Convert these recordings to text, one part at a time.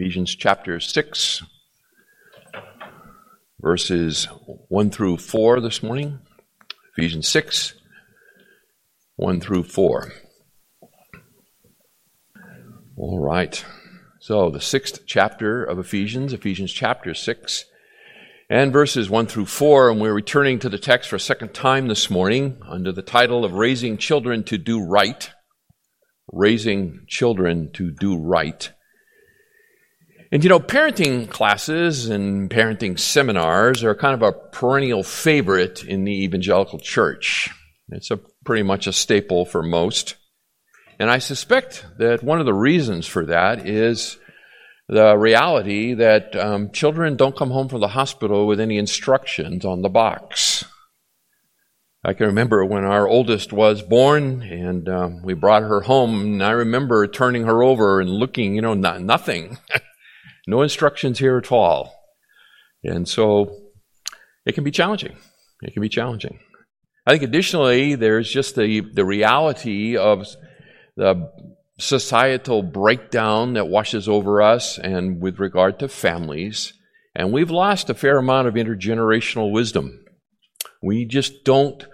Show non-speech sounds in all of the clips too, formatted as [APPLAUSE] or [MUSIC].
Ephesians chapter 6, verses 1 through 4 this morning. Ephesians 6, 1 through 4. All right. So, the sixth chapter of Ephesians, Ephesians chapter 6, and verses 1 through 4. And we're returning to the text for a second time this morning under the title of Raising Children to Do Right raising children to do right. And you know, parenting classes and parenting seminars are kind of a perennial favorite in the evangelical church. It's a pretty much a staple for most. And I suspect that one of the reasons for that is the reality that um, children don't come home from the hospital with any instructions on the box. I can remember when our oldest was born and um, we brought her home, and I remember turning her over and looking, you know, not, nothing. [LAUGHS] no instructions here at all. And so it can be challenging. It can be challenging. I think additionally, there's just the, the reality of the societal breakdown that washes over us and with regard to families. And we've lost a fair amount of intergenerational wisdom. We just don't,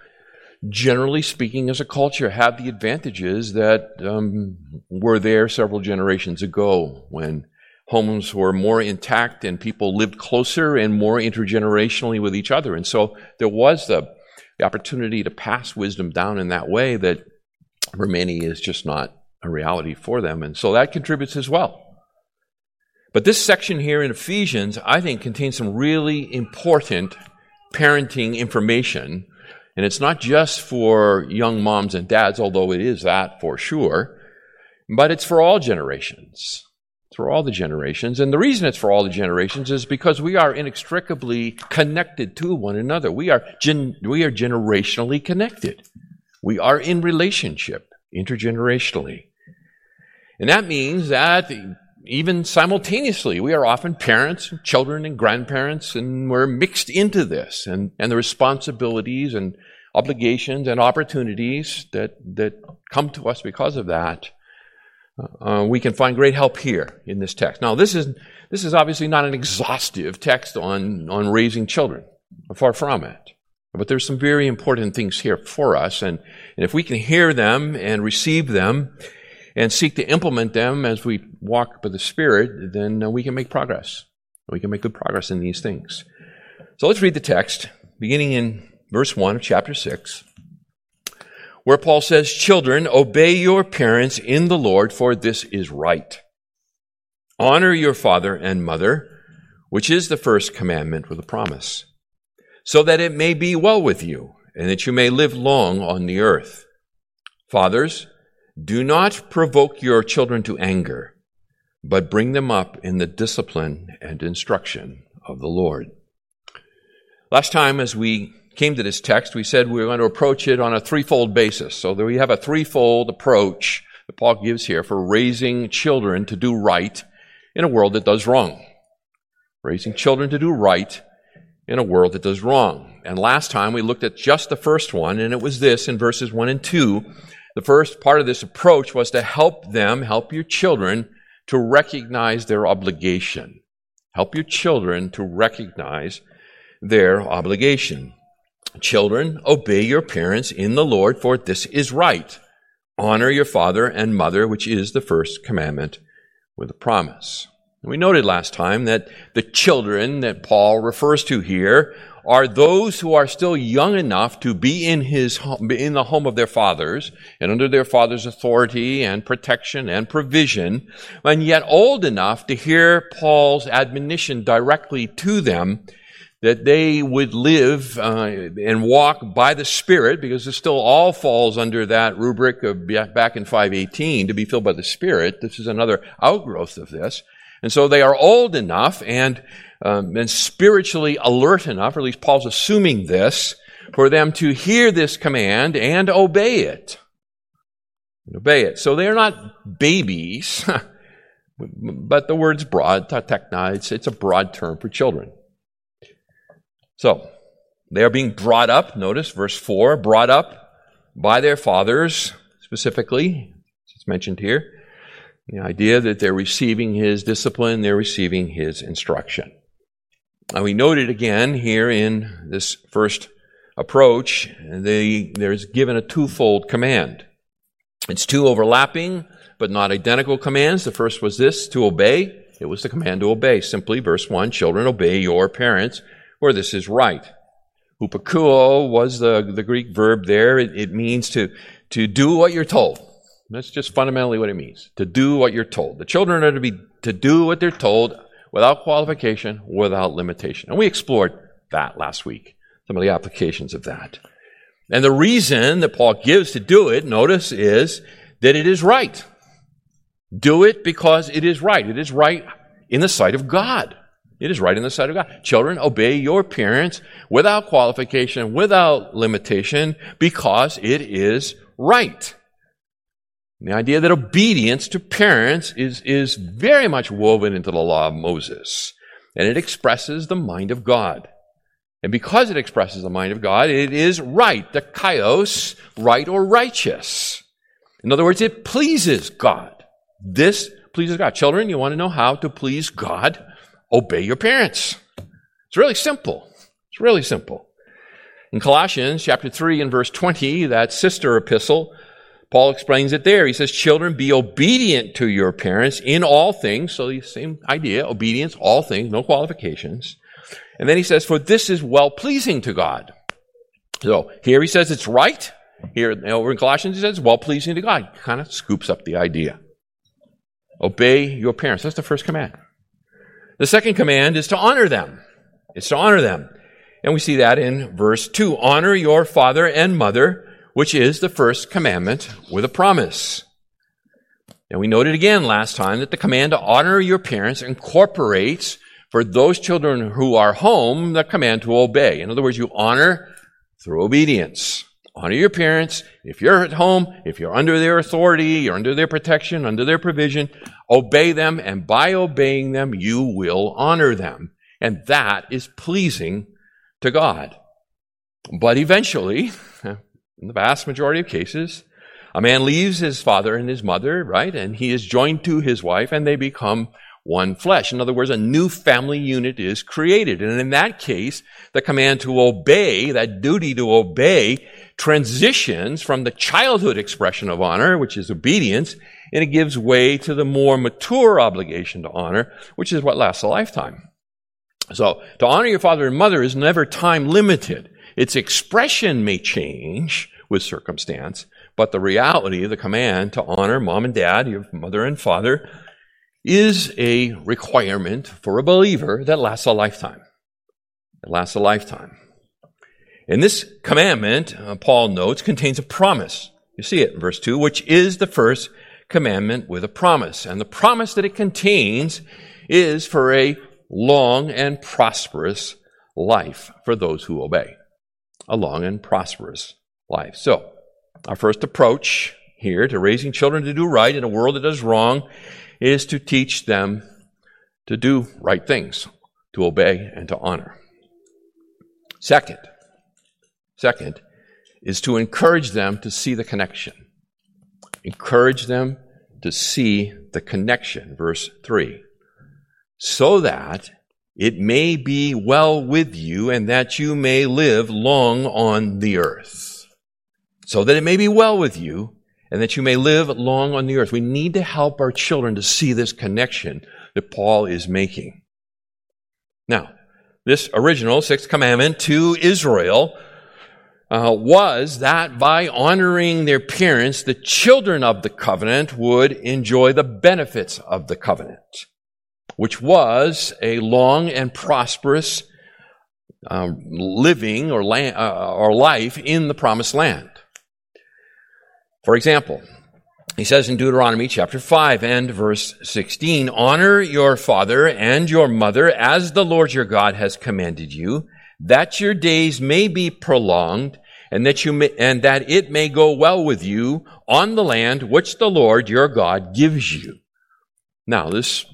generally speaking, as a culture, have the advantages that um, were there several generations ago when homes were more intact and people lived closer and more intergenerationally with each other. And so there was the, the opportunity to pass wisdom down in that way that for many is just not a reality for them. And so that contributes as well. But this section here in Ephesians, I think, contains some really important parenting information. And it's not just for young moms and dads, although it is that for sure, but it's for all generations. For all the generations. And the reason it's for all the generations is because we are inextricably connected to one another. We are, gen- we are generationally connected. We are in relationship intergenerationally. And that means that even simultaneously, we are often parents, and children, and grandparents, and we're mixed into this, and, and the responsibilities and obligations and opportunities that, that come to us because of that. Uh, we can find great help here in this text. Now, this is, this is obviously not an exhaustive text on, on raising children, far from it. But there's some very important things here for us, and, and if we can hear them and receive them and seek to implement them as we walk by the Spirit, then uh, we can make progress. We can make good progress in these things. So let's read the text, beginning in verse 1 of chapter 6, where Paul says, Children, obey your parents in the Lord, for this is right. Honor your father and mother, which is the first commandment with a promise, so that it may be well with you, and that you may live long on the earth. Fathers, do not provoke your children to anger, but bring them up in the discipline and instruction of the Lord. Last time, as we came to this text, we said we were going to approach it on a threefold basis. So we have a threefold approach that Paul gives here for raising children to do right in a world that does wrong. Raising children to do right in a world that does wrong. And last time we looked at just the first one, and it was this in verses 1 and 2 the first part of this approach was to help them, help your children to recognize their obligation. Help your children to recognize their obligation. Children, obey your parents in the Lord, for this is right. Honor your father and mother, which is the first commandment with a promise. We noted last time that the children that Paul refers to here are those who are still young enough to be in his in the home of their fathers and under their father's authority and protection and provision, and yet old enough to hear Paul's admonition directly to them that they would live uh, and walk by the Spirit, because it still all falls under that rubric of back in 518 to be filled by the Spirit. This is another outgrowth of this. And so they are old enough and, um, and spiritually alert enough, or at least Paul's assuming this, for them to hear this command and obey it. Obey it. So they're not babies, [LAUGHS] but the word's broad, it's, it's a broad term for children. So, they are being brought up, notice verse 4, brought up by their fathers, specifically, it's mentioned here. The idea that they're receiving his discipline, they're receiving his instruction. Now, we noted again here in this first approach, they, there's given a twofold command. It's two overlapping but not identical commands. The first was this to obey. It was the command to obey. Simply, verse 1 Children, obey your parents, where this is right. Hupakuo was the, the Greek verb there. It, it means to, to do what you're told. That's just fundamentally what it means. To do what you're told. The children are to be to do what they're told without qualification, without limitation. And we explored that last week, some of the applications of that. And the reason that Paul gives to do it, notice, is that it is right. Do it because it is right. It is right in the sight of God. It is right in the sight of God. Children, obey your parents without qualification, without limitation, because it is right. The idea that obedience to parents is, is very much woven into the law of Moses, and it expresses the mind of God. And because it expresses the mind of God, it is right, dikaios, right or righteous. In other words, it pleases God. This pleases God. Children, you want to know how to please God? Obey your parents. It's really simple. It's really simple. In Colossians chapter 3 and verse 20, that sister epistle, Paul explains it there. He says, Children, be obedient to your parents in all things. So the same idea, obedience, all things, no qualifications. And then he says, For this is well pleasing to God. So here he says it's right. Here over in Colossians he says well pleasing to God. Kind of scoops up the idea. Obey your parents. That's the first command. The second command is to honor them. It's to honor them. And we see that in verse 2. Honor your father and mother, which is the first commandment with a promise. And we noted again last time that the command to honor your parents incorporates for those children who are home the command to obey. In other words, you honor through obedience. Honor your parents. If you're at home, if you're under their authority, you're under their protection, under their provision, obey them, and by obeying them, you will honor them. And that is pleasing to God. But eventually, [LAUGHS] in the vast majority of cases, a man leaves his father and his mother, right? And he is joined to his wife, and they become one flesh. In other words, a new family unit is created. And in that case, the command to obey, that duty to obey, transitions from the childhood expression of honor, which is obedience, and it gives way to the more mature obligation to honor, which is what lasts a lifetime. So, to honor your father and mother is never time limited. Its expression may change with circumstance, but the reality of the command to honor mom and dad, your mother and father, is a requirement for a believer that lasts a lifetime. It lasts a lifetime. And this commandment, uh, Paul notes, contains a promise. You see it in verse 2, which is the first commandment with a promise. And the promise that it contains is for a long and prosperous life for those who obey. A long and prosperous life. So, our first approach here to raising children to do right in a world that does wrong is to teach them to do right things, to obey and to honor. Second, second is to encourage them to see the connection. Encourage them to see the connection. Verse 3. So that it may be well with you and that you may live long on the earth. So that it may be well with you and that you may live long on the earth. We need to help our children to see this connection that Paul is making. Now, this original sixth commandment to Israel uh, was that by honoring their parents, the children of the covenant would enjoy the benefits of the covenant, which was a long and prosperous uh, living or, land, uh, or life in the promised land. For example, he says in Deuteronomy chapter 5 and verse 16, Honor your father and your mother as the Lord your God has commanded you, that your days may be prolonged and that you may, and that it may go well with you on the land which the Lord your God gives you. Now, this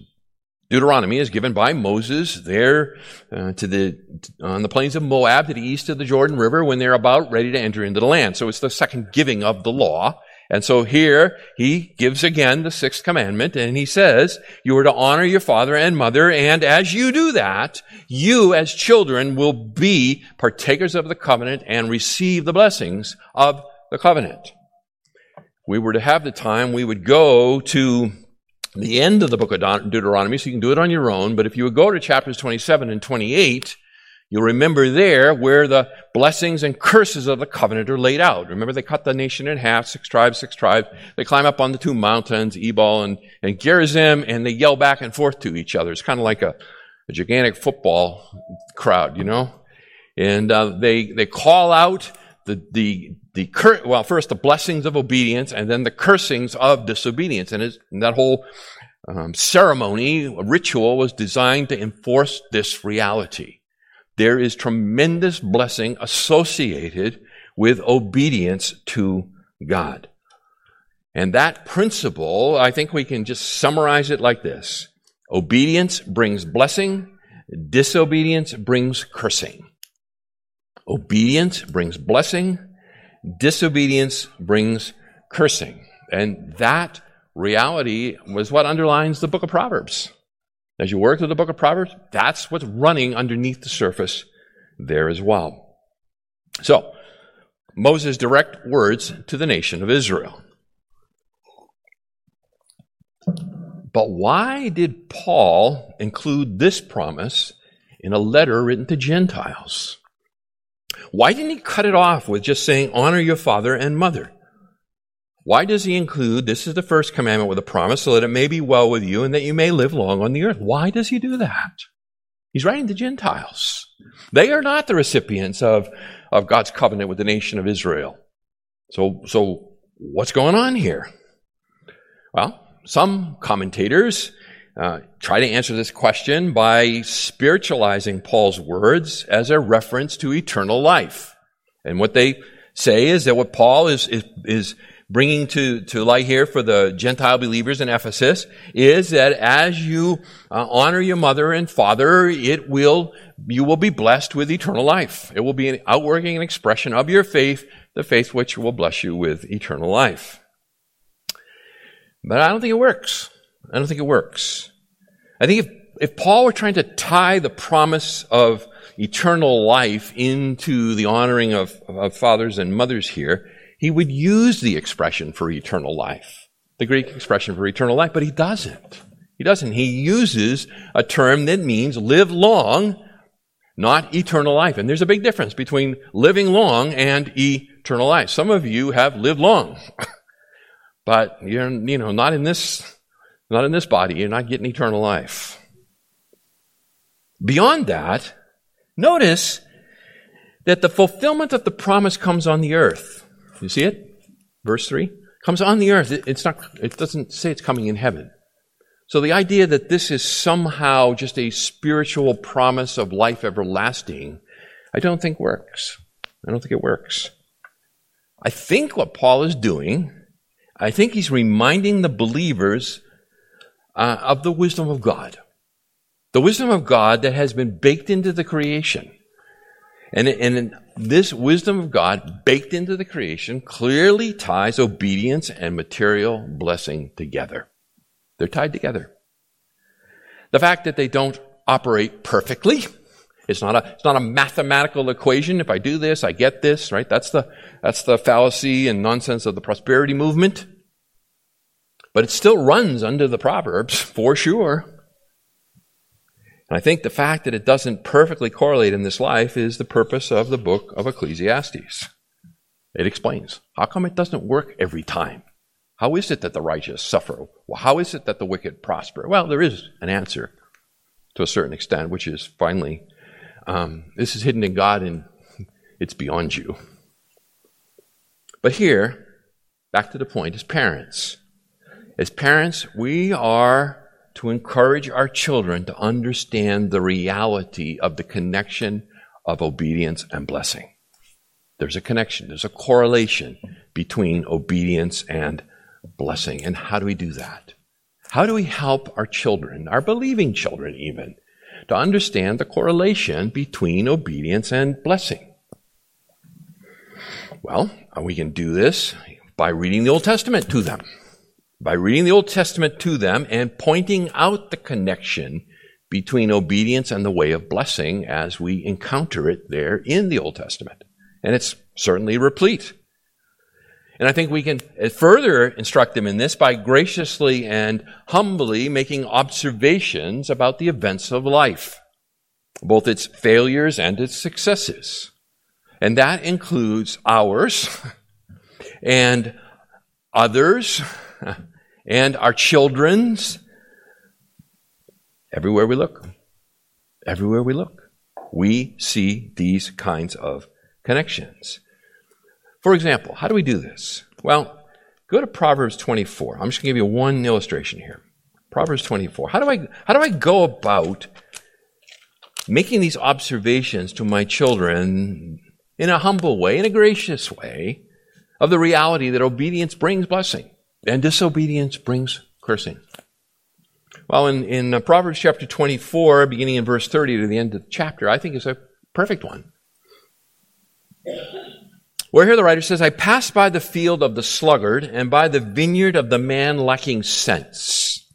Deuteronomy is given by Moses there uh, to the on the plains of Moab to the east of the Jordan River when they're about ready to enter into the land. So it's the second giving of the law. And so here he gives again the sixth commandment and he says, you are to honor your father and mother. And as you do that, you as children will be partakers of the covenant and receive the blessings of the covenant. We were to have the time, we would go to the end of the book of Deuteronomy, so you can do it on your own. But if you would go to chapters 27 and 28, You'll remember there where the blessings and curses of the covenant are laid out. Remember they cut the nation in half, six tribes, six tribes. They climb up on the two mountains, Ebal and, and Gerizim, and they yell back and forth to each other. It's kind of like a, a gigantic football crowd, you know? And uh, they, they call out the, the, the cur- well, first the blessings of obedience and then the cursings of disobedience. And, and that whole um, ceremony, ritual was designed to enforce this reality there is tremendous blessing associated with obedience to God. And that principle, I think we can just summarize it like this. Obedience brings blessing. Disobedience brings cursing. Obedience brings blessing. Disobedience brings cursing. And that reality was what underlines the book of Proverbs. As you work through the book of Proverbs, that's what's running underneath the surface there as well. So, Moses' direct words to the nation of Israel. But why did Paul include this promise in a letter written to Gentiles? Why didn't he cut it off with just saying, honor your father and mother? Why does he include this is the first commandment with a promise so that it may be well with you and that you may live long on the earth? Why does he do that? He's writing to Gentiles. They are not the recipients of, of God's covenant with the nation of Israel. So, so what's going on here? Well, some commentators uh, try to answer this question by spiritualizing Paul's words as a reference to eternal life. And what they say is that what Paul is, is, is bringing to, to light here for the Gentile believers in Ephesus is that as you uh, honor your mother and father, it will, you will be blessed with eternal life. It will be an outworking and expression of your faith, the faith which will bless you with eternal life. But I don't think it works. I don't think it works. I think if, if Paul were trying to tie the promise of eternal life into the honoring of, of fathers and mothers here, he would use the expression for eternal life, the Greek expression for eternal life, but he doesn't. He doesn't. He uses a term that means live long, not eternal life. And there's a big difference between living long and eternal life. Some of you have lived long, [LAUGHS] but you're, you know, not in this, not in this body. You're not getting eternal life. Beyond that, notice that the fulfillment of the promise comes on the earth. You see it? Verse 3 comes on the earth. It's not, it doesn't say it's coming in heaven. So the idea that this is somehow just a spiritual promise of life everlasting, I don't think works. I don't think it works. I think what Paul is doing, I think he's reminding the believers uh, of the wisdom of God. The wisdom of God that has been baked into the creation. And, and this wisdom of God baked into the creation clearly ties obedience and material blessing together. They're tied together. The fact that they don't operate perfectly, it's not a, it's not a mathematical equation. If I do this, I get this, right? That's the, that's the fallacy and nonsense of the prosperity movement. But it still runs under the Proverbs for sure. And I think the fact that it doesn't perfectly correlate in this life is the purpose of the book of Ecclesiastes. It explains how come it doesn't work every time? How is it that the righteous suffer? Well, how is it that the wicked prosper? Well, there is an answer to a certain extent, which is finally, um, this is hidden in God and it's beyond you. But here, back to the point, as parents, As parents, we are to encourage our children to understand the reality of the connection of obedience and blessing. There's a connection, there's a correlation between obedience and blessing. And how do we do that? How do we help our children, our believing children even, to understand the correlation between obedience and blessing? Well, we can do this by reading the Old Testament to them. By reading the Old Testament to them and pointing out the connection between obedience and the way of blessing as we encounter it there in the Old Testament. And it's certainly replete. And I think we can further instruct them in this by graciously and humbly making observations about the events of life, both its failures and its successes. And that includes ours [LAUGHS] and others [LAUGHS] and our children's. Everywhere we look, everywhere we look, we see these kinds of connections. For example, how do we do this? Well, go to Proverbs 24. I'm just going to give you one illustration here. Proverbs 24. How do I how do I go about making these observations to my children in a humble way, in a gracious way, of the reality that obedience brings blessing and disobedience brings cursing? Well, in, in Proverbs chapter 24, beginning in verse 30 to the end of the chapter, I think is a perfect one. Where here the writer says, I passed by the field of the sluggard and by the vineyard of the man lacking sense.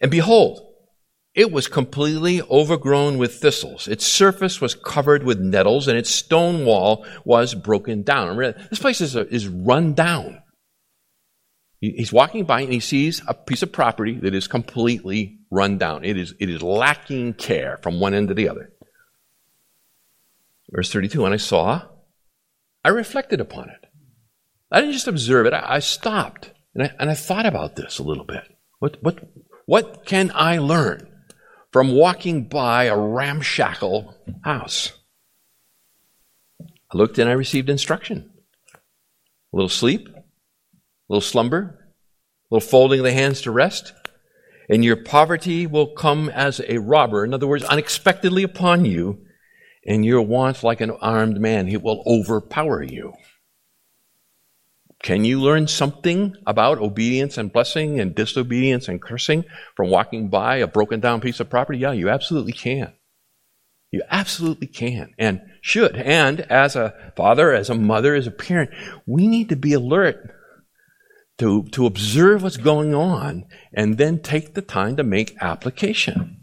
And behold, it was completely overgrown with thistles. Its surface was covered with nettles and its stone wall was broken down. This place is, is run down. He's walking by and he sees a piece of property that is completely run down. It is, it is lacking care from one end to the other. Verse 32, and I saw I reflected upon it. I didn't just observe it, I, I stopped and I, and I thought about this a little bit. What, what, what can I learn from walking by a ramshackle house? I looked and I received instruction. A little sleep, little slumber, little folding of the hands to rest, and your poverty will come as a robber, in other words, unexpectedly upon you, and your wants like an armed man. He will overpower you. Can you learn something about obedience and blessing and disobedience and cursing from walking by a broken down piece of property? Yeah, you absolutely can. You absolutely can and should. And as a father, as a mother, as a parent, we need to be alert to, to observe what's going on and then take the time to make application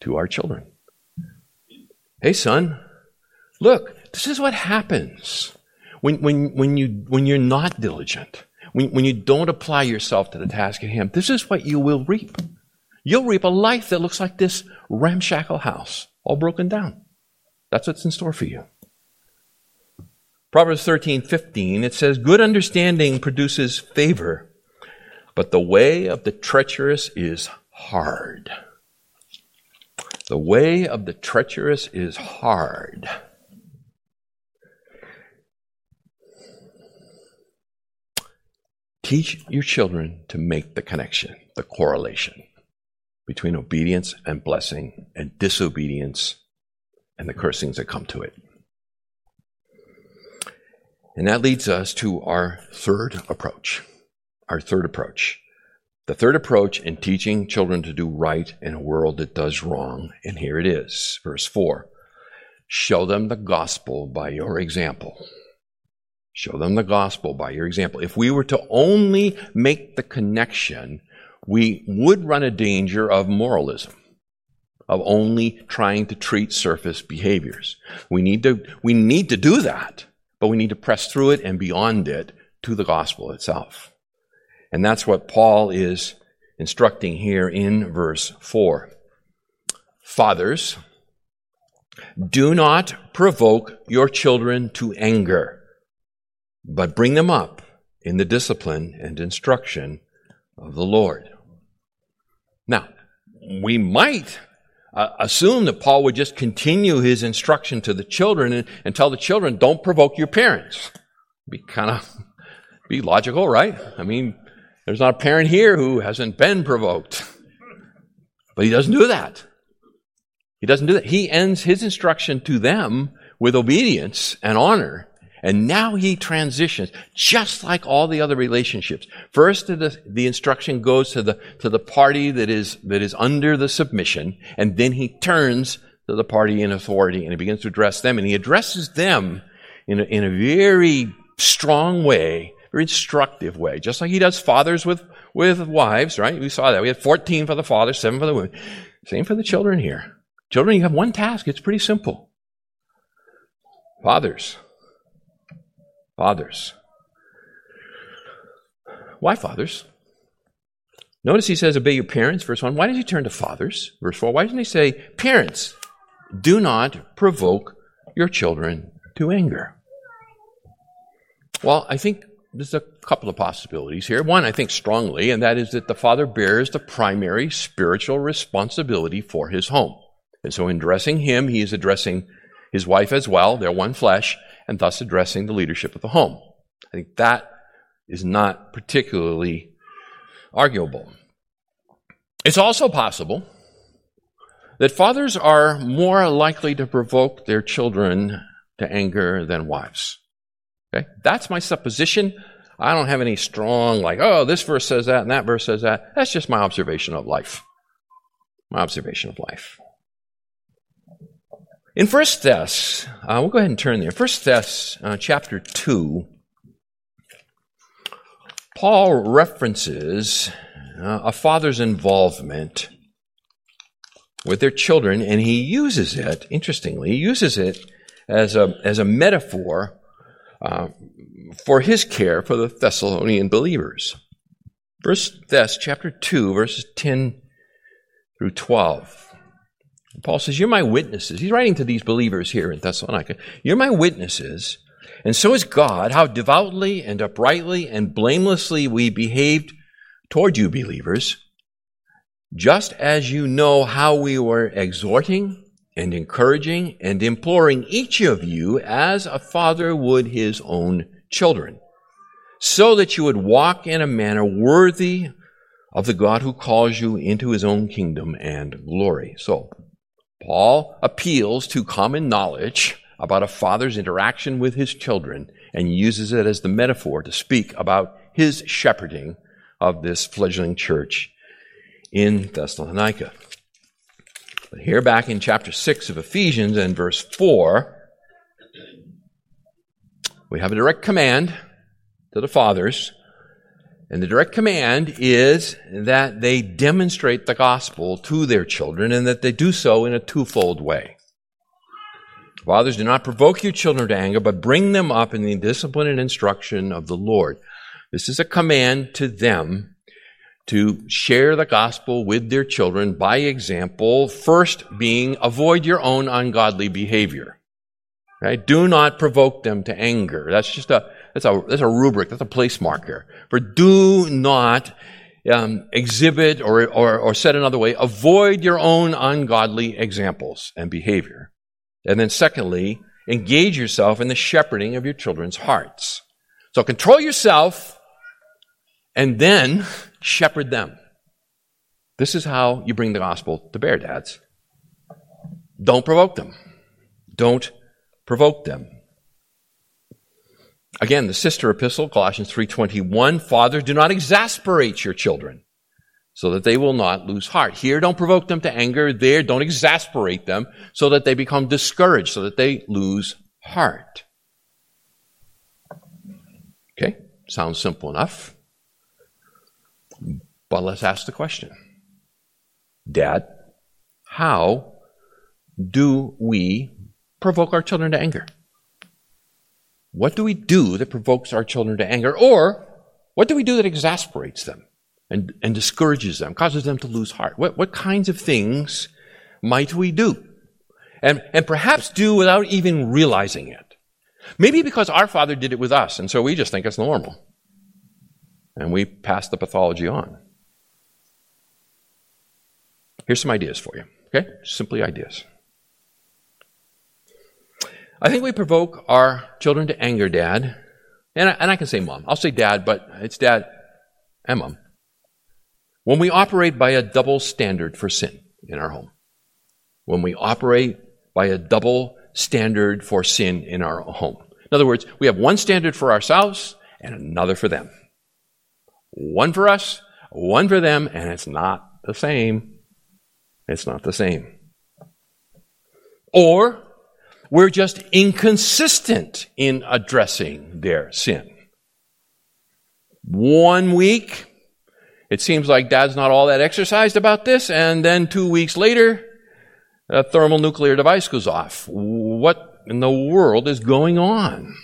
to our children. Hey, son, look, this is what happens when, when, when, you, when you're not diligent, when, when you don't apply yourself to the task at hand. This is what you will reap. You'll reap a life that looks like this ramshackle house, all broken down. That's what's in store for you. Proverbs 13, 15, it says, Good understanding produces favor, but the way of the treacherous is hard. The way of the treacherous is hard. Teach your children to make the connection, the correlation between obedience and blessing and disobedience and the cursings that come to it. And that leads us to our third approach. Our third approach. The third approach in teaching children to do right in a world that does wrong, and here it is, verse 4 Show them the gospel by your example. Show them the gospel by your example. If we were to only make the connection, we would run a danger of moralism, of only trying to treat surface behaviors. We need to, we need to do that, but we need to press through it and beyond it to the gospel itself. And that's what Paul is instructing here in verse 4. Fathers, do not provoke your children to anger, but bring them up in the discipline and instruction of the Lord. Now, we might uh, assume that Paul would just continue his instruction to the children and, and tell the children, don't provoke your parents. Be kind of, be logical, right? I mean, There's not a parent here who hasn't been provoked. But he doesn't do that. He doesn't do that. He ends his instruction to them with obedience and honor. And now he transitions, just like all the other relationships. First, the, the instruction goes to the, to the party that is, that is under the submission, and then he turns to the party in authority and he begins to address them, and he addresses them in a, in a very strong way, very instructive way, just like he does fathers with, with wives, right? We saw that. We had 14 for the fathers, 7 for the women. Same for the children here. Children, you have one task. It's pretty simple. Fathers. Fathers. Why fathers? Notice he says, Obey your parents, verse 1. Why does he turn to fathers? Verse 4. Why doesn't he say, Parents, do not provoke your children to anger? Well, I think there's a couple of possibilities here. One, I think strongly, and that is that the father bears the primary spiritual responsibility for his home. And so, in addressing him, he is addressing his wife as well. They're one flesh, and thus addressing the leadership of the home. I think that is not particularly arguable. It's also possible that fathers are more likely to provoke their children to anger than wives. Okay? That's my supposition. I don't have any strong, like, oh, this verse says that and that verse says that. That's just my observation of life. My observation of life. In First Thess, uh, we'll go ahead and turn there. First Thess, uh, chapter two. Paul references uh, a father's involvement with their children, and he uses it, interestingly, he uses it as a, as a metaphor uh, for his care for the Thessalonian believers. First Thess, chapter 2, verses 10 through 12. Paul says, You're my witnesses. He's writing to these believers here in Thessalonica. You're my witnesses, and so is God, how devoutly and uprightly and blamelessly we behaved toward you, believers, just as you know how we were exhorting and encouraging and imploring each of you as a father would his own children, so that you would walk in a manner worthy of the God who calls you into his own kingdom and glory. So, Paul appeals to common knowledge about a father's interaction with his children and uses it as the metaphor to speak about his shepherding of this fledgling church in Thessalonica. But here, back in chapter 6 of Ephesians and verse 4, we have a direct command to the fathers and the direct command is that they demonstrate the gospel to their children and that they do so in a twofold way. Fathers, do not provoke your children to anger, but bring them up in the discipline and instruction of the Lord. This is a command to them to share the gospel with their children by example, first being avoid your own ungodly behavior. Right? Do not provoke them to anger. That's just a that's a, that's a rubric, that's a place marker. For do not um, exhibit or, or, or said another way, avoid your own ungodly examples and behavior. And then secondly, engage yourself in the shepherding of your children's hearts. So control yourself and then [LAUGHS] shepherd them. This is how you bring the gospel to bear, dads. Don't provoke them. Don't provoke them. Again, the sister epistle, Colossians 3:21, fathers, do not exasperate your children so that they will not lose heart. Here, don't provoke them to anger. There, don't exasperate them so that they become discouraged, so that they lose heart. Okay, sounds simple enough. But let's ask the question Dad, how do we provoke our children to anger? What do we do that provokes our children to anger? Or what do we do that exasperates them and, and discourages them, causes them to lose heart? What, what kinds of things might we do? And, and perhaps do without even realizing it. Maybe because our father did it with us, and so we just think it's normal. And we pass the pathology on. Here's some ideas for you, okay? Simply ideas. I think we provoke our children to anger, Dad. And I, and I can say mom. I'll say dad, but it's dad and mom, when we operate by a double standard for sin in our home, when we operate by a double standard for sin in our home. In other words, we have one standard for ourselves and another for them. One for us, one for them, and it's not the same. It's not the same. Or we're just inconsistent in addressing their sin. One week, it seems like dad's not all that exercised about this, and then two weeks later, a thermonuclear device goes off. What in the world is going on?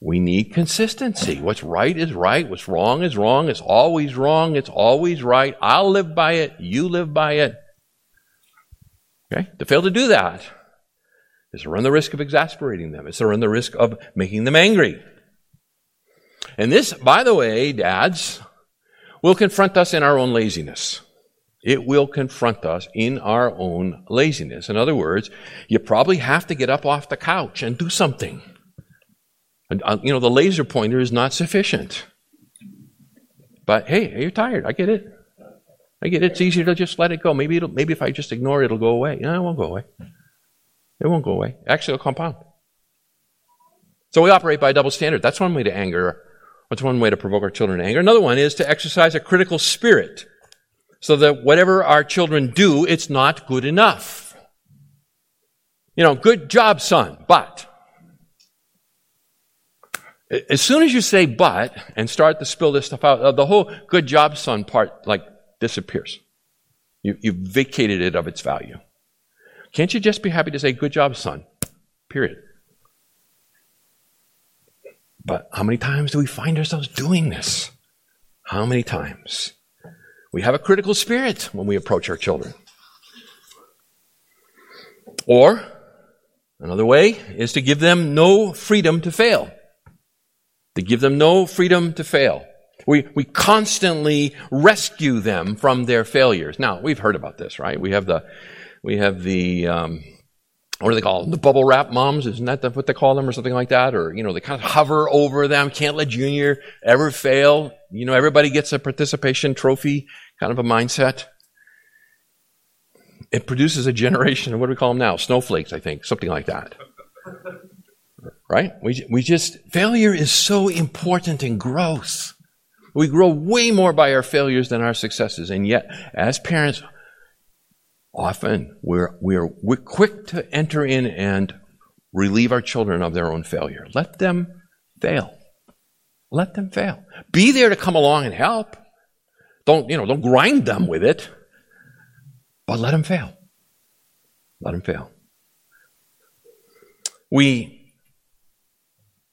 We need consistency. What's right is right. What's wrong is wrong. It's always wrong. It's always right. I'll live by it. You live by it. Okay? To fail to do that is to run the risk of exasperating them. It's to run the risk of making them angry. And this, by the way, dads, will confront us in our own laziness. It will confront us in our own laziness. In other words, you probably have to get up off the couch and do something. And, uh, you know, the laser pointer is not sufficient. But hey, you're tired. I get it. I get. It's easier to just let it go. Maybe it'll, maybe if I just ignore it, it'll go away. No, it won't go away. It won't go away. Actually, it'll compound. So we operate by a double standard. That's one way to anger. That's one way to provoke our children to anger. Another one is to exercise a critical spirit so that whatever our children do, it's not good enough. You know, good job, son, but. As soon as you say but and start to spill this stuff out, uh, the whole good job, son part, like, disappears. You, you've vacated it of its value. Can't you just be happy to say, good job, son? Period. But how many times do we find ourselves doing this? How many times? We have a critical spirit when we approach our children. Or, another way is to give them no freedom to fail. To give them no freedom to fail. We, we constantly rescue them from their failures. Now, we've heard about this, right? We have the, we have the, um, what do they call them? The bubble wrap moms? Isn't that what they call them or something like that? Or, you know, they kind of hover over them. Can't let junior ever fail. You know, everybody gets a participation trophy kind of a mindset. It produces a generation of what do we call them now? Snowflakes, I think, something like that. Right? We, we just, failure is so important in growth. We grow way more by our failures than our successes. And yet, as parents, often we're, we're, we're quick to enter in and relieve our children of their own failure. Let them fail. Let them fail. Be there to come along and help. Don't, you know, don't grind them with it, but let them fail. Let them fail. We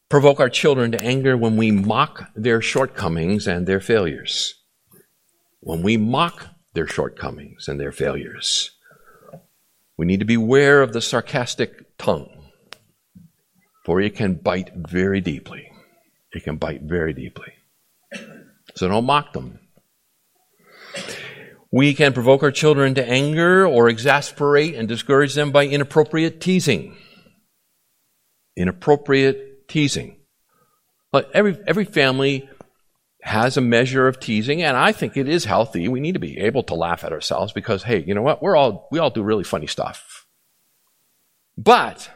provoke our children to anger when we mock their shortcomings and their failures. When we mock their shortcomings and their failures. We need to beware of the sarcastic tongue, for it can bite very deeply. It can bite very deeply. So don't mock them. We can provoke our children to anger or exasperate and discourage them by inappropriate teasing. Inappropriate teasing. But every, every family has a measure of teasing, and I think it is healthy. We need to be able to laugh at ourselves because, hey, you know what? We're all, we all do really funny stuff. But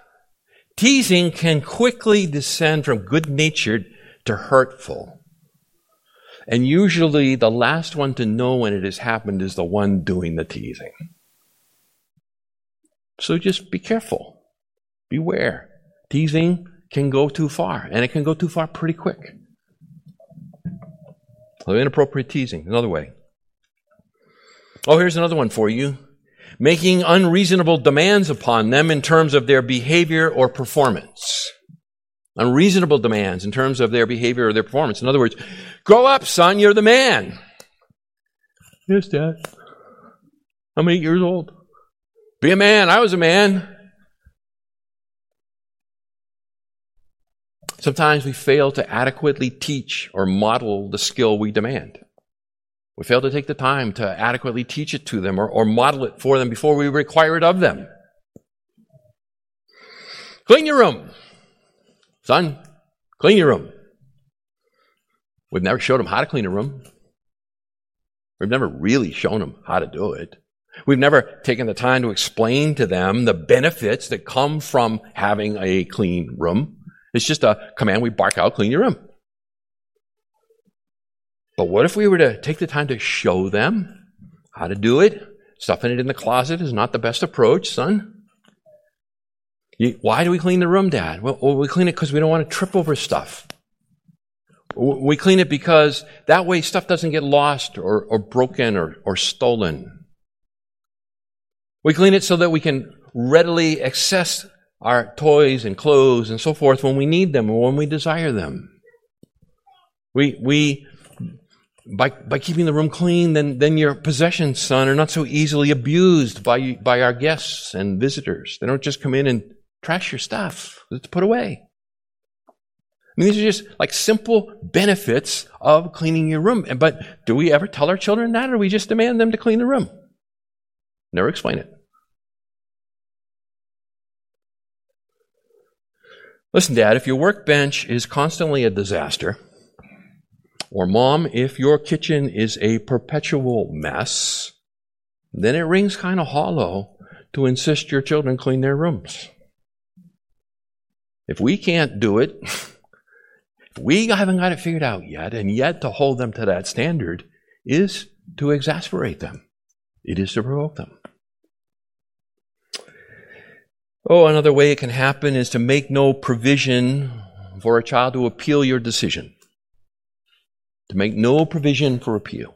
teasing can quickly descend from good natured to hurtful. And usually the last one to know when it has happened is the one doing the teasing. So just be careful. Beware. Teasing can go too far, and it can go too far pretty quick. So inappropriate teasing, another way. Oh, here's another one for you. Making unreasonable demands upon them in terms of their behavior or performance unreasonable demands in terms of their behavior or their performance. In other words, grow up, son, you're the man. Yes, Dad. I'm eight years old. Be a man. I was a man. Sometimes we fail to adequately teach or model the skill we demand. We fail to take the time to adequately teach it to them or, or model it for them before we require it of them. Clean your room. Son, clean your room. We've never showed them how to clean a room. We've never really shown them how to do it. We've never taken the time to explain to them the benefits that come from having a clean room. It's just a command we bark out, clean your room. But what if we were to take the time to show them how to do it? Stuffing it in the closet is not the best approach, son. why do we clean the room, Dad? Well, we clean it because we don't want to trip over stuff. We clean it because that way stuff doesn't get lost or, or broken or, or stolen. We clean it so that we can readily access our toys and clothes and so forth when we need them or when we desire them. We, we, by, by keeping the room clean, then, then your possessions, son, are not so easily abused by, by our guests and visitors. They don't just come in and trash your stuff. It's put away. I mean, these are just like simple benefits of cleaning your room. But do we ever tell our children that, or do we just demand them to clean the room? Never explain it. Listen, Dad, if your workbench is constantly a disaster, or Mom, if your kitchen is a perpetual mess, then it rings kind of hollow to insist your children clean their rooms. If we can't do it, we haven't got it figured out yet, and yet to hold them to that standard is to exasperate them. It is to provoke them. Oh, another way it can happen is to make no provision for a child to appeal your decision. To make no provision for appeal.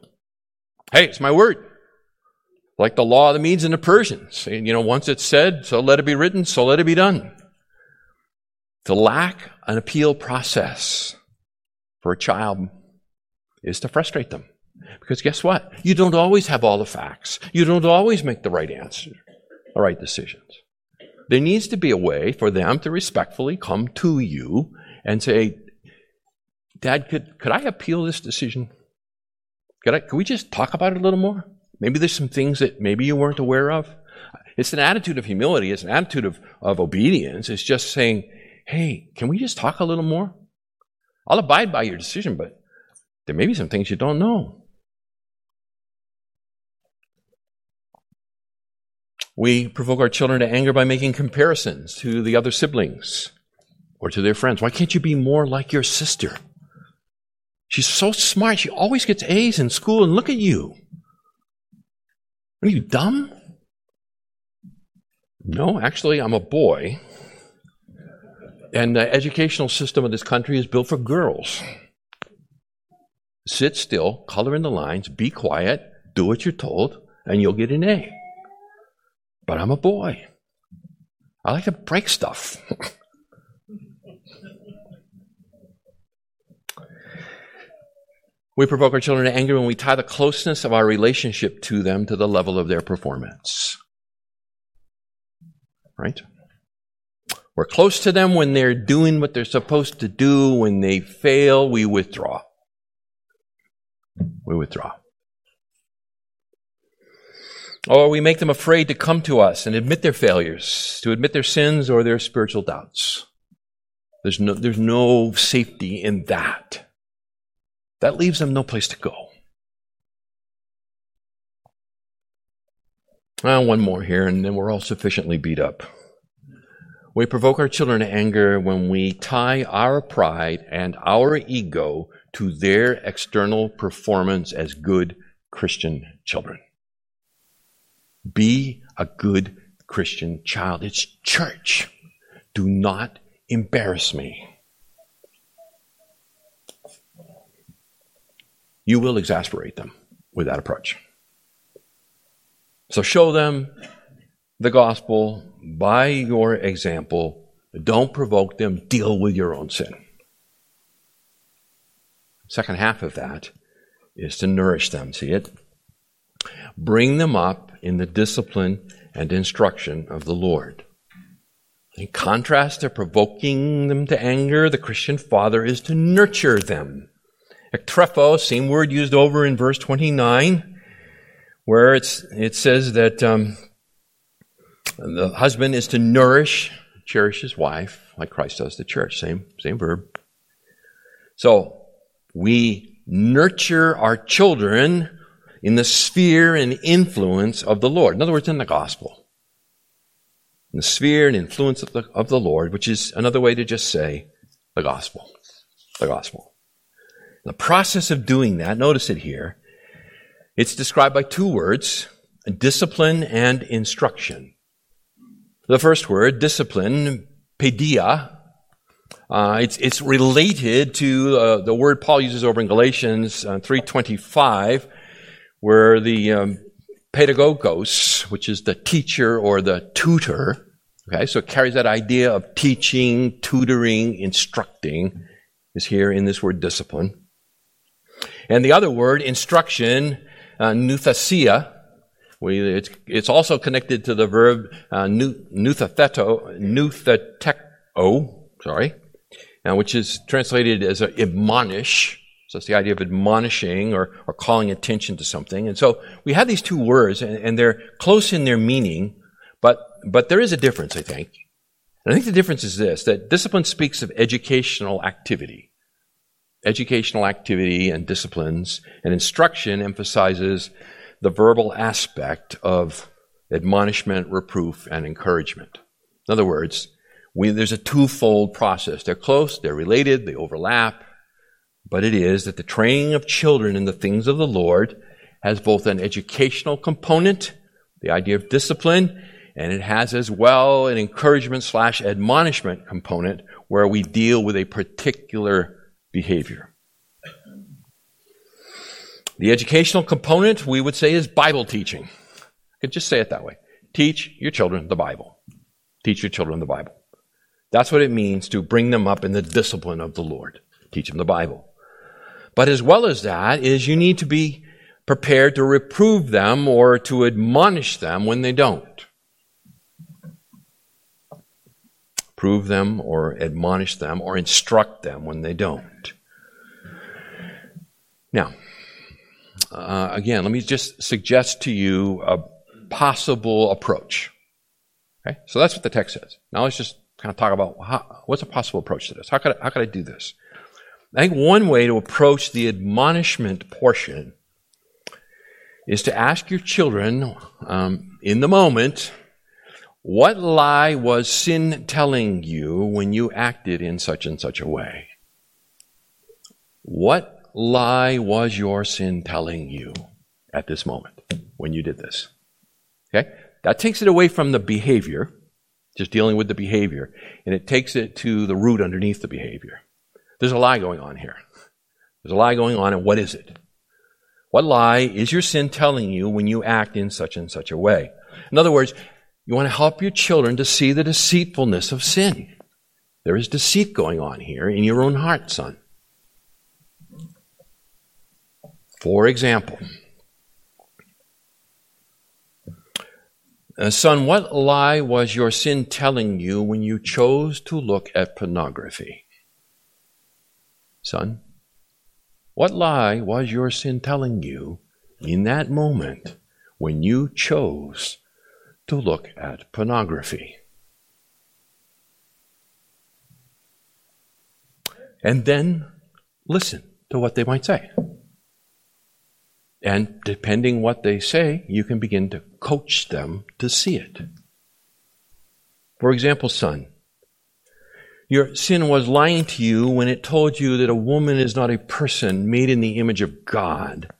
Hey, it's my word. Like the law of the Medes and the Persians. You know, once it's said, so let it be written, so let it be done. To lack an appeal process for a child is to frustrate them. Because guess what? You don't always have all the facts. You don't always make the right answer, the right decisions. There needs to be a way for them to respectfully come to you and say, Dad, could, could I appeal this decision? Could, I, could we just talk about it a little more? Maybe there's some things that maybe you weren't aware of. It's an attitude of humility. It's an attitude of, of obedience. It's just saying, hey, can we just talk a little more? I'll abide by your decision, but there may be some things you don't know. We provoke our children to anger by making comparisons to the other siblings or to their friends. Why can't you be more like your sister? She's so smart. She always gets A's in school, and look at you. Are you dumb? No, actually, I'm a boy, and the educational system of this country is built for girls. Sit still, color in the lines, be quiet, do what you're told, and you'll get an A. But I'm a boy. I like to break stuff. we provoke our children to anger when we tie the closeness of our relationship to them to the level of their performance. Right? We're close to them when they're doing what they're supposed to do. When they fail, we withdraw. We withdraw. Or we make them afraid to come to us and admit their failures, to admit their sins or their spiritual doubts. There's no, there's no safety in that. That leaves them no place to go. Well, one more here, and then we're all sufficiently beat up. We provoke our children to anger when we tie our pride and our ego to their external performance as good Christian children. Be a good Christian child. It's church. Do not embarrass me. You will exasperate them with that approach. So show them the gospel by your example. Don't provoke them, deal with your own sin. Second half of that is to nourish them. See it? Bring them up in the discipline and instruction of the Lord. In contrast to provoking them to anger, the Christian father is to nurture them. Ektrepho, same word used over in verse 29, where it's, it says that um, the husband is to nourish, cherish his wife, like Christ does the church. Same, same verb. So, we nurture our children in the sphere and influence of the Lord. In other words, in the gospel. In the sphere and influence of the, of the Lord, which is another way to just say the gospel. The gospel. The process of doing that, notice it here, it's described by two words, discipline and instruction. The first word, discipline, paideia, uh, it's, it's related to uh, the word Paul uses over in Galatians uh, 3.25, where the um, pedagogos, which is the teacher or the tutor, okay, so it carries that idea of teaching, tutoring, instructing, is here in this word discipline. And the other word, instruction, uh, nouthesia, we, it's, it's also connected to the verb uh, nuthateko, sorry, uh, which is translated as admonish. So it's the idea of admonishing or, or calling attention to something. And so we have these two words, and, and they're close in their meaning, but, but there is a difference, I think. And I think the difference is this, that discipline speaks of educational activity. Educational activity and disciplines, and instruction emphasizes the verbal aspect of admonishment, reproof, and encouragement. In other words, we, there's a twofold process. They're close, they're related, they overlap, but it is that the training of children in the things of the Lord has both an educational component, the idea of discipline, and it has as well an encouragement slash admonishment component where we deal with a particular behavior. The educational component, we would say, is Bible teaching. I could just say it that way. Teach your children the Bible. Teach your children the Bible. That's what it means to bring them up in the discipline of the Lord. Teach them the Bible. But as well as that is you need to be prepared to reprove them or to admonish them when they don't. Prove them or admonish them or instruct them when they don't. Now, uh, again, let me just suggest to you a possible approach. Okay? So that's what the text says. Now let's just kind of talk about how, what's a possible approach to this. How could I, how could I do this? I think one way to approach the admonishment portion is to ask your children um, in the moment, what lie was sin telling you when you acted in such and such a way? What lie was your sin telling you at this moment when you did this? Okay? That takes it away from the behavior just dealing with the behavior, and it takes it to the root underneath the behavior. There's a lie going on here. There's a lie going on, and what is it? What lie is your sin telling you when you act in such and such a way? In other words, you want to help your children to see the deceitfulness of sin. There is deceit going on here in your own heart, son. For example, Uh, son, what lie was your sin telling you when you chose to look at pornography? Son, what lie was your sin telling you in that moment when you chose to look at pornography? And then listen to what they might say. And depending what they say, you can begin to coach them to see it. For example, son, your sin was lying to you when it told you that a woman is not a person made in the image of God,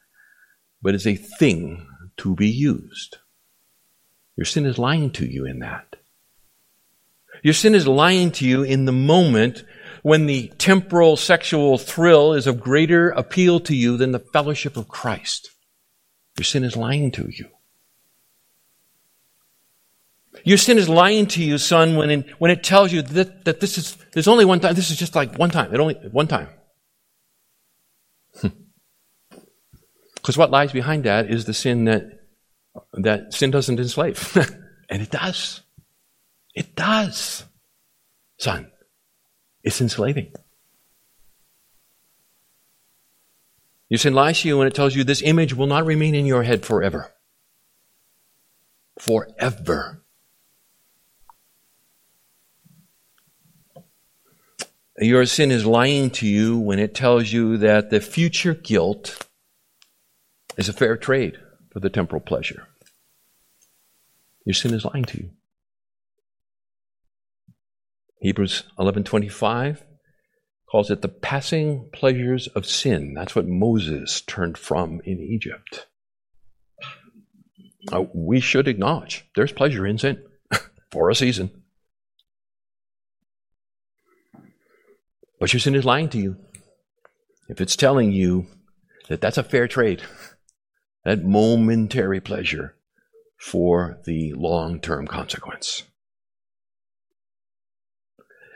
but is a thing to be used. Your sin is lying to you in that. Your sin is lying to you in the moment when the temporal sexual thrill is of greater appeal to you than the fellowship of Christ. Your sin is lying to you. Your sin is lying to you, son, when, in, when it tells you that, that this is, there's only one time, this is just like one time, it only, one time. Hmm. Because what lies behind that is the sin that, that sin doesn't enslave. [LAUGHS] and it does. It does. Son, it's enslaving. Your sin lies to you when it tells you this image will not remain in your head forever. Forever. Your sin is lying to you when it tells you that the future guilt is a fair trade for the temporal pleasure. Your sin is lying to you. Hebrews 11:25 calls it the passing pleasures of sin. That's what Moses turned from in Egypt. Uh, we should acknowledge there's pleasure in sin [LAUGHS] for a season. But your sin is lying to you. If it's telling you that that's a fair trade, that momentary pleasure for the long term consequence.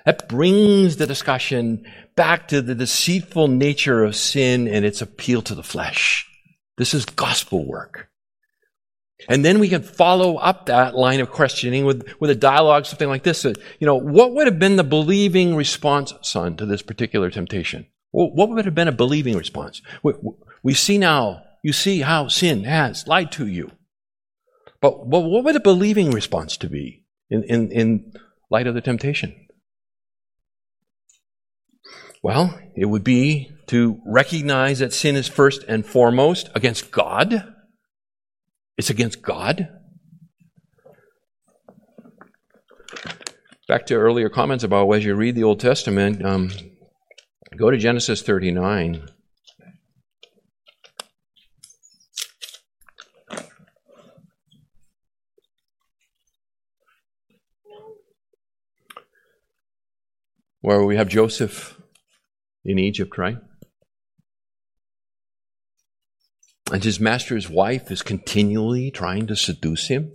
That brings the discussion back to the deceitful nature of sin and its appeal to the flesh. This is gospel work. And then we can follow up that line of questioning with, with a dialogue, something like this. You know, what would have been the believing response, son, to this particular temptation? What would have been a believing response? We, we see now, you see how sin has lied to you. But, but what would a believing response to be in, in, in light of the temptation? Well, it would be to recognize that sin is first and foremost against God it's against God. Back to earlier comments about as you read the Old Testament, um, go to Genesis 39. Where we have Joseph in Egypt, right? And his master's wife is continually trying to seduce him.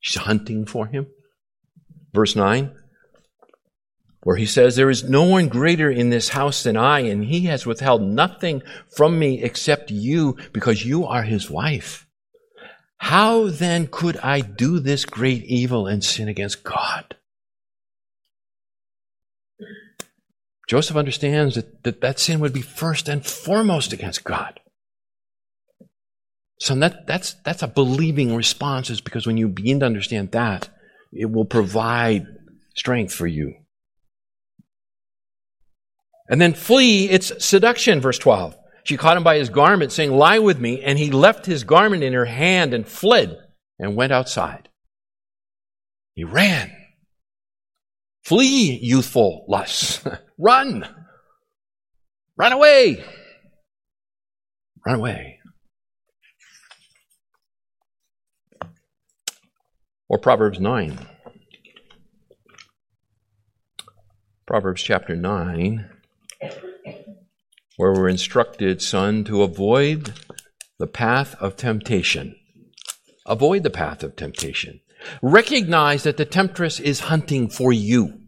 She's hunting for him. Verse 9, where he says, There is no one greater in this house than I, and he has withheld nothing from me except you, because you are his wife. How then could I do this great evil and sin against God? Joseph understands that that, that sin would be first and foremost against God. So that, that's, that's a believing response is because when you begin to understand that, it will provide strength for you. And then flee, it's seduction, verse 12. She caught him by his garment, saying, Lie with me. And he left his garment in her hand and fled and went outside. He ran. Flee, youthful lusts. [LAUGHS] Run. Run away. Run away. Or Proverbs 9. Proverbs chapter 9, where we're instructed, son, to avoid the path of temptation. Avoid the path of temptation. Recognize that the temptress is hunting for you.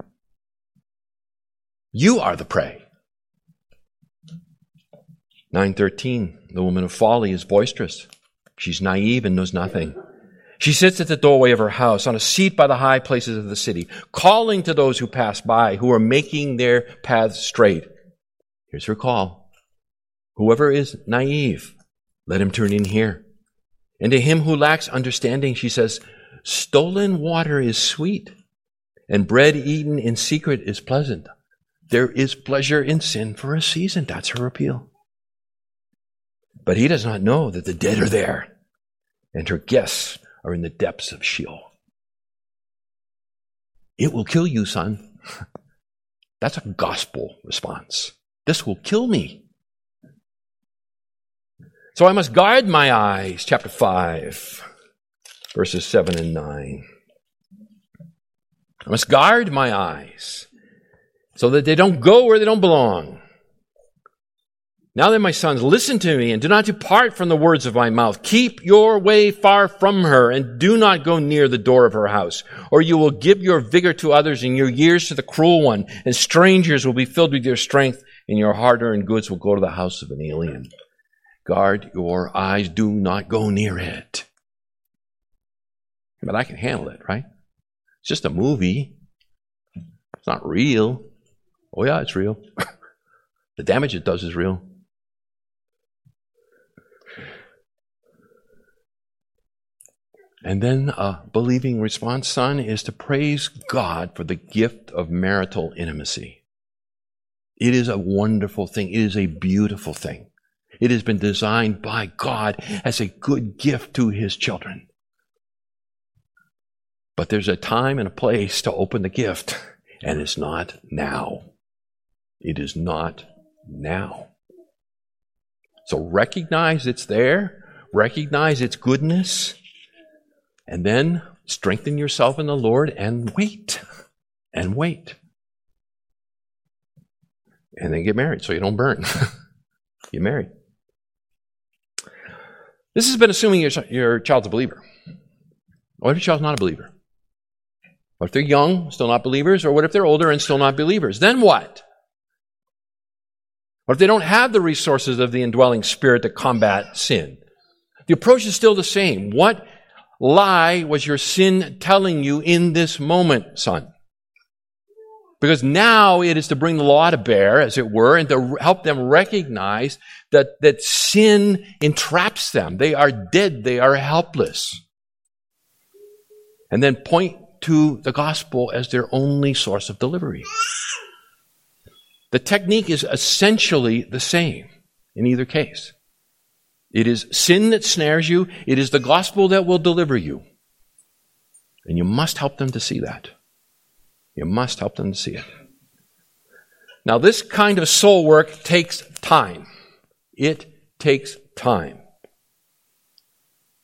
You are the prey. 913, the woman of folly is boisterous. She's naive and knows nothing. She sits at the doorway of her house on a seat by the high places of the city, calling to those who pass by, who are making their paths straight. Here's her call. Whoever is naive, let him turn in here. And to him who lacks understanding, she says, stolen water is sweet and bread eaten in secret is pleasant. There is pleasure in sin for a season. That's her appeal. But he does not know that the dead are there and her guests are in the depths of Sheol. It will kill you, son. [LAUGHS] That's a gospel response. This will kill me. So I must guard my eyes, chapter 5, verses 7 and 9. I must guard my eyes so that they don't go where they don't belong. Now then, my sons, listen to me and do not depart from the words of my mouth. Keep your way far from her and do not go near the door of her house, or you will give your vigor to others and your years to the cruel one, and strangers will be filled with your strength, and your hard-earned goods will go to the house of an alien. Guard your eyes. Do not go near it. But I can handle it, right? It's just a movie. It's not real. Oh yeah, it's real. [LAUGHS] the damage it does is real. And then a believing response, son, is to praise God for the gift of marital intimacy. It is a wonderful thing. It is a beautiful thing. It has been designed by God as a good gift to his children. But there's a time and a place to open the gift, and it's not now. It is not now. So recognize it's there, recognize its goodness, and then strengthen yourself in the Lord and wait. And wait. And then get married so you don't burn. [LAUGHS] get married. This has been assuming your, your child's a believer. What if your child's not a believer? What if they're young, still not believers? Or what if they're older and still not believers? Then what? What if they don't have the resources of the indwelling spirit to combat sin? The approach is still the same. What lie was your sin telling you in this moment, son? Because now it is to bring the law to bear, as it were, and to help them recognize that, that sin entraps them. They are dead. They are helpless. And then point to the gospel as their only source of delivery. The technique is essentially the same in either case. It is sin that snares you. It is the gospel that will deliver you. And you must help them to see that. You must help them to see it. Now, this kind of soul work takes time. It takes time.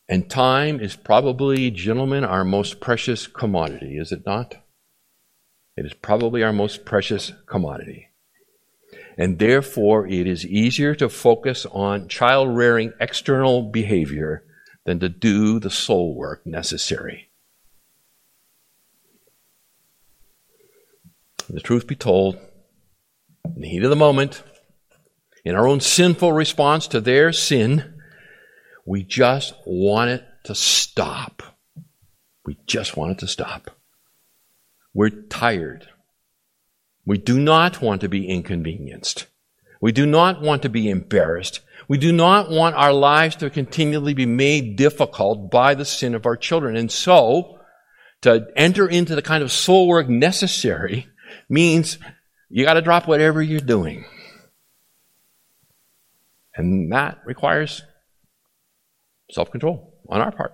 And time is probably, gentlemen, our most precious commodity, is it not? It is probably our most precious commodity. And therefore, it is easier to focus on child rearing external behavior than to do the soul work necessary. the truth be told, in the heat of the moment, in our own sinful response to their sin, we just want it to stop. We just want it to stop. We're tired. We do not want to be inconvenienced. We do not want to be embarrassed. We do not want our lives to continually be made difficult by the sin of our children. And so, to enter into the kind of soul work necessary means you got to drop whatever you're doing. And that requires self control on our part,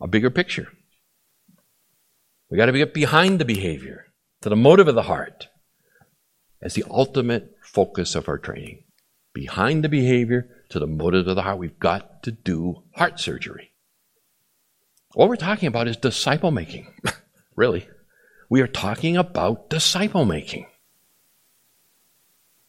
a bigger picture. We got to get behind the behavior to the motive of the heart as the ultimate focus of our training. Behind the behavior to the motive of the heart, we've got to do heart surgery. What we're talking about is disciple making, [LAUGHS] really. We are talking about disciple making.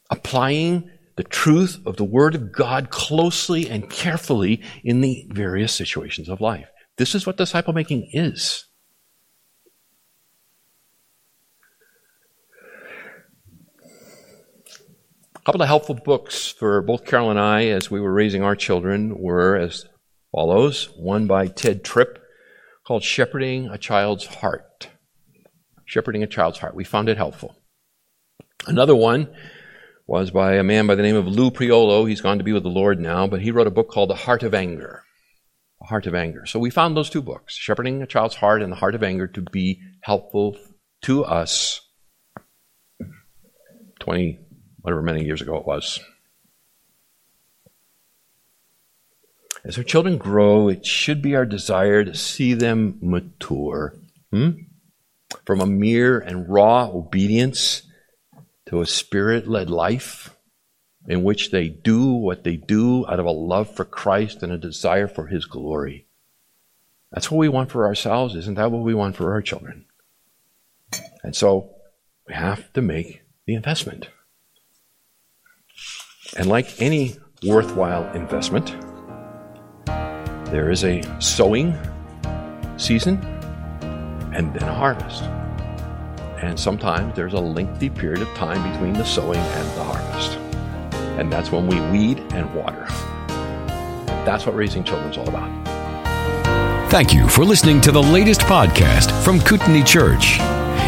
Applying the truth of the Word of God closely and carefully in the various situations of life. This is what disciple making is. A couple of helpful books for both Carol and I as we were raising our children were as follows one by Tedd Tripp called Shepherding a Child's Heart. Shepherding a Child's Heart. We found it helpful. Another one was by a man by the name of Lou Priolo. He's gone to be with the Lord now, but he wrote a book called The Heart of Anger. The Heart of Anger. So we found those two books, Shepherding a Child's Heart and The Heart of Anger, to be helpful to us 20 whatever many years ago it was. As our children grow, it should be our desire to see them mature. Hmm? From a mere and raw obedience to a spirit led life in which they do what they do out of a love for Christ and a desire for His glory. That's what we want for ourselves. Isn't that what we want for our children? And so we have to make the investment. And like any worthwhile investment, there is a sowing season and then a harvest. And sometimes there's a lengthy period of time between the sowing and the harvest. And that's when we weed and water. That's what raising children is all about. Thank you for listening to the latest podcast from Kootenai Church.